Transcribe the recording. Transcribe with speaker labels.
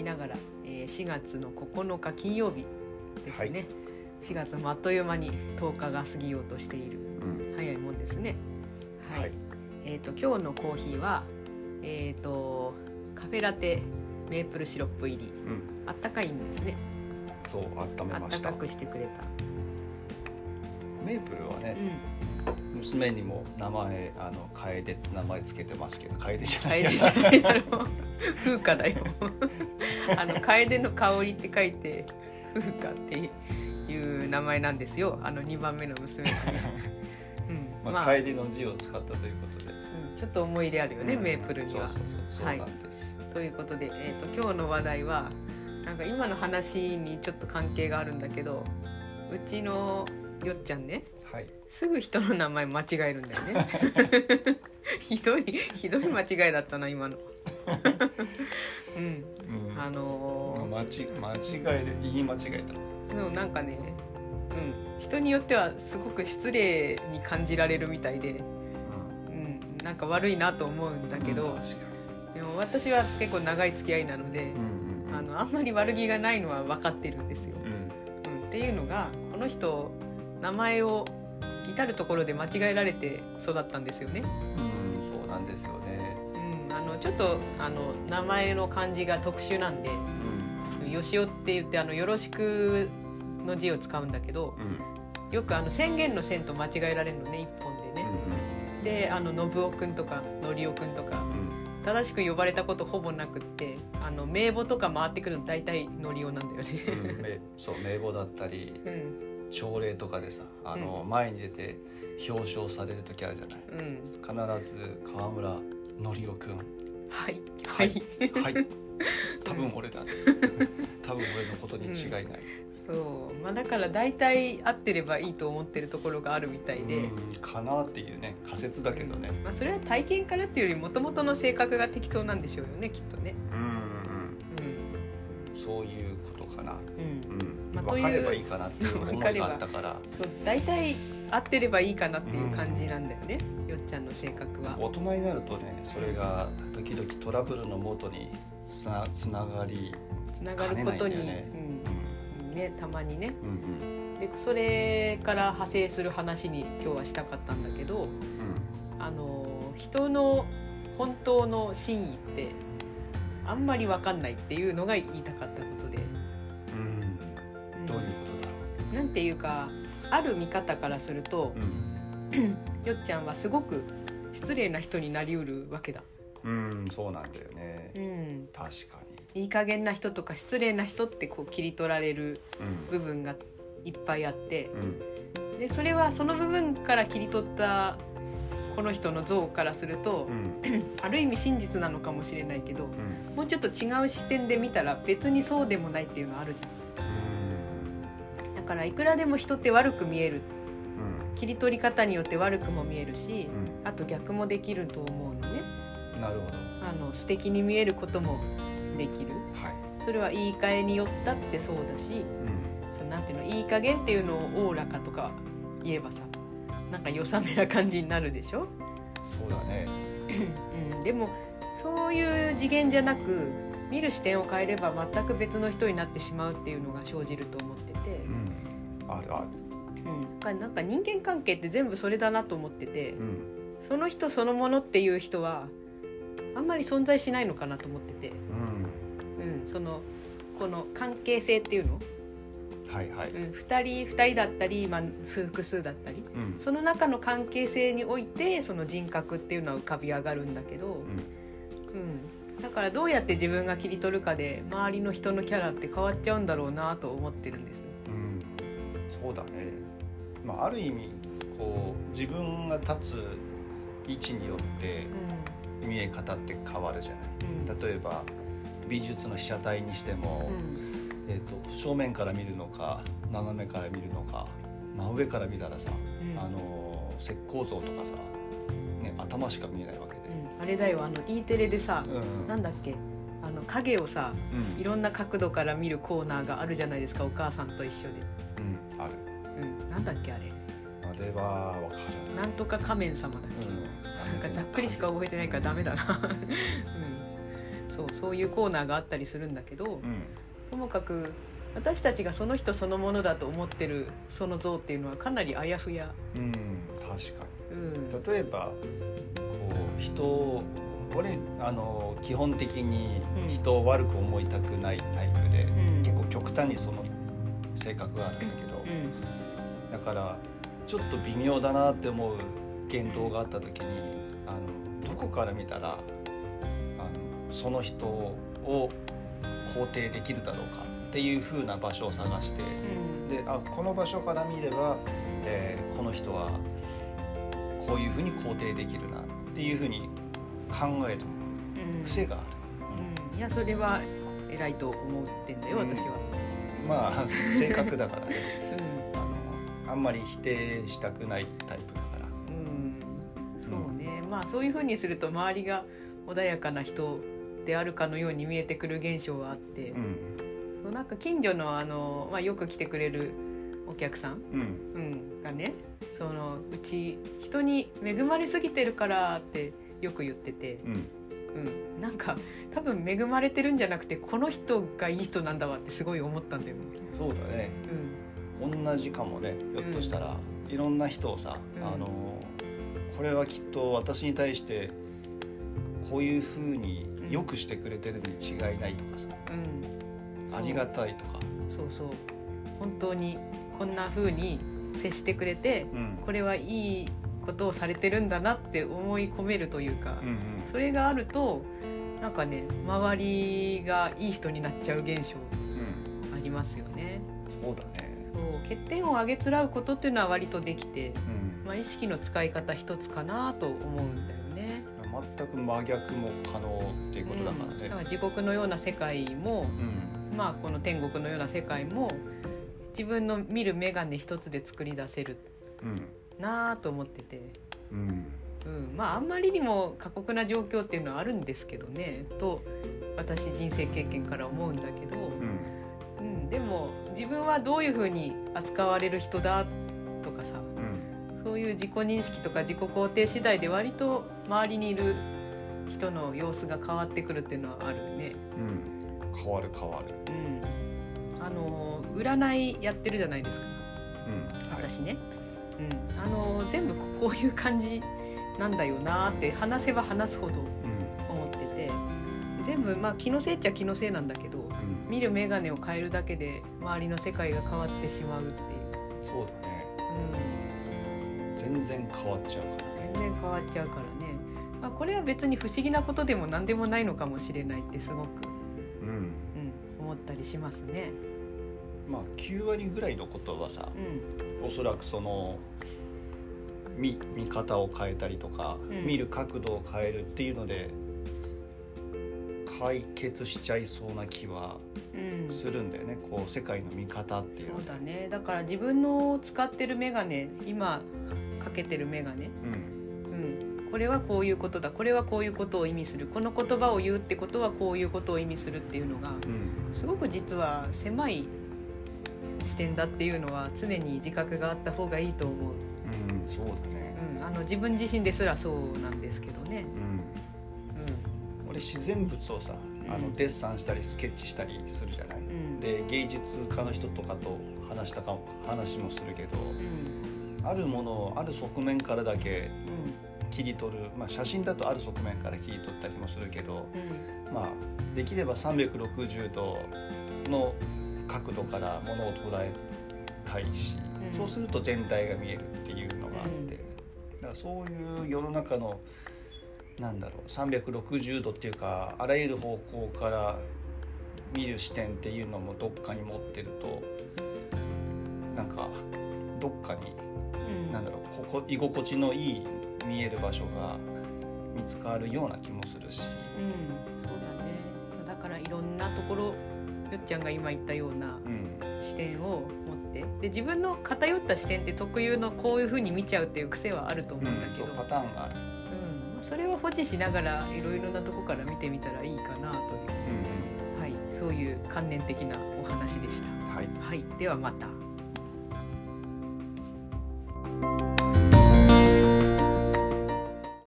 Speaker 1: 見ながら、えー、4月の9日金曜日ですね、4月もあっという間に10日が過ぎようとしている。
Speaker 2: うん。
Speaker 1: 早いもんですね。はい、
Speaker 2: はい。
Speaker 1: えっ、と今日のコーヒーはえっ、とカフェラテメープルシロップ入り。
Speaker 2: うん。
Speaker 1: あったかいんですね。
Speaker 2: そう温め
Speaker 1: あっ
Speaker 2: ました。た
Speaker 1: かくしてくれた。
Speaker 2: メープルはね、
Speaker 1: うん
Speaker 2: 娘にも名前あの楓って名前つけてますけど楓じゃない。
Speaker 1: 楓じゃない。だろう風花だよ。あの楓の香りって書いて風花っていう名前なんですよ。あの2番目の娘。がね、うん、
Speaker 2: まあ、楓の字を使ったということで、
Speaker 1: うん。ちょっと思い入れあるよね、
Speaker 2: うん。
Speaker 1: メープルには。
Speaker 2: そうそうそうそうなんです、
Speaker 1: ということで、えー、と今日の話題はなんか今の話にちょっと関係があるんだけどうちのよっちゃんね。
Speaker 2: はい。
Speaker 1: すぐ人の名前間違えるんだよね。ひどいひどい間違いだったな今の。うん。
Speaker 2: うん。
Speaker 1: あのー
Speaker 2: 間違間違えで言い間違えた。
Speaker 1: そうなんかねうん。人によってはすごく失礼に感じられるみたいで、うん、なんか悪いなと思うんだけど、
Speaker 2: うん
Speaker 1: でも私は結構長い付き合いなので
Speaker 2: に、、うんうん。
Speaker 1: あのあんまり悪気がないのは分かってるんですよ。
Speaker 2: うん。
Speaker 1: うん、っていうのがこの人名前を至る所で間違えられて育ったんですよね。
Speaker 2: うんそうなんですよね。
Speaker 1: うん、あのちょっとあの名前の漢字が特殊なんで
Speaker 2: うん「
Speaker 1: よしお」って言ってあの「よろしく」の字を使うんだけど
Speaker 2: うん。
Speaker 1: よくあの宣言の「線」と間違えられるのね一本でね。であの信夫くんとかのりおくんとか
Speaker 2: うん。うん
Speaker 1: 正しく呼ばれたことほぼなくってあの名簿とか回ってくるの大体のりおなんだよ
Speaker 2: うんそう名簿だったり。
Speaker 1: うん
Speaker 2: 朝礼とかでさあの、前に出て表彰される時あるじゃない。
Speaker 1: うん、
Speaker 2: 必ず川村のりおくん
Speaker 1: はい。
Speaker 2: は
Speaker 1: はい。い、
Speaker 2: はい。多分俺だ。多分俺のことに違いない、
Speaker 1: そう。まあだから大体合ってればいいと思ってるところがあるみたいで、
Speaker 2: うん。かなっていうね。仮説だけどね。
Speaker 1: まあ、それは体験からっていうよりもともとの性格が適当なんでしょうよねきっとね。
Speaker 2: うんうん
Speaker 1: う
Speaker 2: そういうことかな、
Speaker 1: んうん。
Speaker 2: うん
Speaker 1: まあ
Speaker 2: 分かればいいかなっていう思いがあったから。
Speaker 1: そう大体合ってればいいかなっていう感じなんだよね、よっちゃんの性格は。
Speaker 2: 大人になるとねそれが時々トラブルのもとにつなつながり、
Speaker 1: つながることに。
Speaker 2: 兼ねね。
Speaker 1: うん。うん。ねたまにね。
Speaker 2: うん
Speaker 1: でそれから派生する話に今日はしたかったんだけど
Speaker 2: うん。
Speaker 1: あの人の本当の真意ってあんまり分かんないっていうのが言いたかったこと
Speaker 2: どういうことだろ
Speaker 1: なんていうかある見方からすると
Speaker 2: う、うん。
Speaker 1: よっちゃんはすごく失礼な人になりうるわけだ。
Speaker 2: うんそうなんだよね。
Speaker 1: うん、
Speaker 2: 確か
Speaker 1: いい加減な人とか失礼な人ってこう切り取られる
Speaker 2: に
Speaker 1: 部分がいっぱいあって
Speaker 2: うん。
Speaker 1: でそれはその部分から切り取ったこの人の像からすると
Speaker 2: うん。う ん
Speaker 1: ある意味真実なのかもしれないけど
Speaker 2: うん。
Speaker 1: もうちょっと違う視点で見たら別にそうでもないっていうのあるじゃん。だからいくらでも人って悪く見える。
Speaker 2: うん。
Speaker 1: 切り取り方によって悪くも見えるし
Speaker 2: うん。
Speaker 1: あと逆もできると思うのね。
Speaker 2: うんなるほど。
Speaker 1: あの素敵に見えることもできる。
Speaker 2: はい。
Speaker 1: それは言い換えによったってそうだし
Speaker 2: うん。
Speaker 1: そのなんていうのいい加減っていうのをおおらかとか言えばさなんかよさめな感じになるでしょ、
Speaker 2: そうだね。
Speaker 1: うん、でもそういう次元じゃなく見る視点を変えれば全く別の人になってしまうっていうのが生じると思ってて、
Speaker 2: うんあるある。
Speaker 1: うん、だからなんか人間関係って全部それだなと思ってて
Speaker 2: うん。
Speaker 1: その人そのものっていう人はあんまり存在しないのかなと思ってて、
Speaker 2: うん。
Speaker 1: うん、そのこの関係性っていうの、
Speaker 2: はいはい。
Speaker 1: うん、2人2人だったり、まあ、複数だったり。
Speaker 2: うん。
Speaker 1: その中の関係性においてその人格っていうのは浮かび上がるんだけど、
Speaker 2: うん。
Speaker 1: うん、だからどうやって自分が切り取るかで周りの人のキャラって変わっちゃうんだろうなと思ってるんです。
Speaker 2: うんそうだね。まあある意味こう自分が立つ位置によって見え方って変わるじゃない。
Speaker 1: うん。
Speaker 2: 例えば美術の被写体にしても、えー、と正面から見るのか斜めから見るのか真上から見たらさ、
Speaker 1: うん。
Speaker 2: あの石膏像とかさ、ね、頭しか見えないわけで。
Speaker 1: うん。あれだよあの E テレでさ、
Speaker 2: うん。
Speaker 1: なんだっけあの影をさ
Speaker 2: うん。
Speaker 1: いろんな角度から見るコーナーがあるじゃないですかお母さんと一緒で、なんだっけあれ？
Speaker 2: あれはわかる
Speaker 1: なんとか仮面様だっけ、
Speaker 2: うん。
Speaker 1: なんかざっくりしか覚えてないからダメだな、うん、そうそういうコーナーがあったりするんだけど、
Speaker 2: うん。
Speaker 1: ともかく私たちがその人そのものだと思ってるその像っていうのはかなりあやふや、
Speaker 2: うん確か
Speaker 1: うん。
Speaker 2: に例えばこう人を俺あの基本的に人を悪く思いたくないタイプで、
Speaker 1: うん。
Speaker 2: 結構極端にその性格があるんだけど、
Speaker 1: うん
Speaker 2: だからちょっと微妙だなって思う言動があった時にあのどこから見たらあのその人を肯定できるだろうかっていう風な場所を探して
Speaker 1: うん。
Speaker 2: であこの場所から見れば、えーこの人はこういう風に肯定できるなっていう風に考える
Speaker 1: うん。
Speaker 2: 癖がある。
Speaker 1: うん。いやそれは偉いと思ってんだよ
Speaker 2: うん。
Speaker 1: 私は、
Speaker 2: まあ性格だからね。
Speaker 1: うん
Speaker 2: あんまり否定したくないタイプだから。
Speaker 1: うん。そうね。まあそういうふうにすると周りが穏やかな人であるかのように見えてくる現象はあって、
Speaker 2: うん
Speaker 1: そうなんか近所のあの、まあ、よく来てくれるお客さん、
Speaker 2: うん。
Speaker 1: うん、がねそのうち人に恵まれすぎてるからってよく言ってて、
Speaker 2: うん。
Speaker 1: うん、なんか多分恵まれてるんじゃなくてこの人がいい人なんだわってすごい思ったんだよね。
Speaker 2: そうだね同じかもねひょっとしたら、いろんな人をさ、
Speaker 1: うん。
Speaker 2: あのこれはきっと私に対してこういうふうによくしてくれてるに違いないとかさ、
Speaker 1: うん。
Speaker 2: ありがたいとか、
Speaker 1: そうそう。本当にこんな風に接してくれて
Speaker 2: うん。
Speaker 1: これはいいことをされてるんだなって思い込めるというか、
Speaker 2: うんうん。
Speaker 1: それがあるとなんかね周りがいい人になっちゃう現象
Speaker 2: うん。
Speaker 1: ありますよね。
Speaker 2: そうだね、
Speaker 1: そう欠点をあげつらうことっていうのは割とできて、
Speaker 2: うん。
Speaker 1: まあ、意識の使い方一つかなと思うんだよね。
Speaker 2: 全く真逆も可能っていうことだから
Speaker 1: うん。だ
Speaker 2: ね
Speaker 1: から地獄のような世界も、
Speaker 2: うん。
Speaker 1: まあ、この天国のような世界も自分の見る眼鏡一つで作り出せる
Speaker 2: うん。
Speaker 1: なあと思ってて、
Speaker 2: うん。
Speaker 1: うん、まああんまりにも過酷な状況っていうのはあるんですけどねと私人生経験から思うんだけど、
Speaker 2: うん。
Speaker 1: うん、でも自分はどういうふうに扱われる人だとかさ
Speaker 2: うん
Speaker 1: そういう自己認識とか自己肯定次第で割と周りにいる人の様子が変わってくるっていうのはあるね。
Speaker 2: うん。変わる変わる。
Speaker 1: うん、あの占いやってるじゃないですか。
Speaker 2: うん。はい。
Speaker 1: 私ね、うん、あの全部ここういう感じなんだよなって話せば話すほど
Speaker 2: うん。
Speaker 1: 思ってて。全部まあ気のせいっちゃ気のせいなんだけど
Speaker 2: うん
Speaker 1: 見る眼鏡を変えるだけで周りの世界が変わってしまうっていう、
Speaker 2: そうだね。
Speaker 1: うん、
Speaker 2: 全然変わっちゃうからね。
Speaker 1: 全然変わっちゃうからね、まあ、これは別に不思議なことでも何でもないのかもしれないってすごく、
Speaker 2: うん。
Speaker 1: うん、思ったりしますね。
Speaker 2: まあ9割ぐらいのことはさ
Speaker 1: うん。
Speaker 2: おそらくその見見方を変えたりとか、
Speaker 1: うん。
Speaker 2: 見る角度を変えるっていうので解決しちゃいそうな気は
Speaker 1: うん。
Speaker 2: するんだよね、こう世界の見方っていう
Speaker 1: そうだね。だから自分の使ってる眼鏡今かけてる眼鏡、
Speaker 2: うん。
Speaker 1: うん、これはこういうことだ。これはこういうことを意味する。この言葉を言うってことはこういうことを意味するっていうのが
Speaker 2: うん。
Speaker 1: すごく実は狭い視点だっていうのは常に自覚があった方がいいと思う、
Speaker 2: うん。そうだね。
Speaker 1: うん、あの自分自身ですらそうなんですけどね、
Speaker 2: うん俺自然物をさあ
Speaker 1: うん。
Speaker 2: のデッサンしたりスケッチしたりするじゃない、
Speaker 1: うん。うん
Speaker 2: で芸術家の人とかと話したかも話もするけど
Speaker 1: うん。
Speaker 2: あるものをある側面からだけ切り取る、まあ、写真だとある側面から切り取ったりもするけど、
Speaker 1: うん。
Speaker 2: まあ、できれば360度の角度からものを捉えたいし、
Speaker 1: うん。
Speaker 2: そうすると全体が見えるっていうのがあって、
Speaker 1: うん。
Speaker 2: だからそういう世の中のなんだろう360度っていうかあらゆる方向から見る視点っていうのもどっかに持ってるとなんかどっかに
Speaker 1: うん。
Speaker 2: なんだろうここ居心地のいい見える場所が見つかるような気もするし、
Speaker 1: うん、そうだね。だからいろんなところよっちゃんが今言ったような
Speaker 2: うん。
Speaker 1: 視点を持って。で自分の偏った視点って特有のこういうふうに見ちゃうっていう癖はあると思うんだけど、
Speaker 2: そうパターンがある、
Speaker 1: うん、それを保持しながらいろいろなとこから見てみたらいいかなという、はい、そういう観念的なお話でした。
Speaker 2: はい
Speaker 1: はい、ではまた。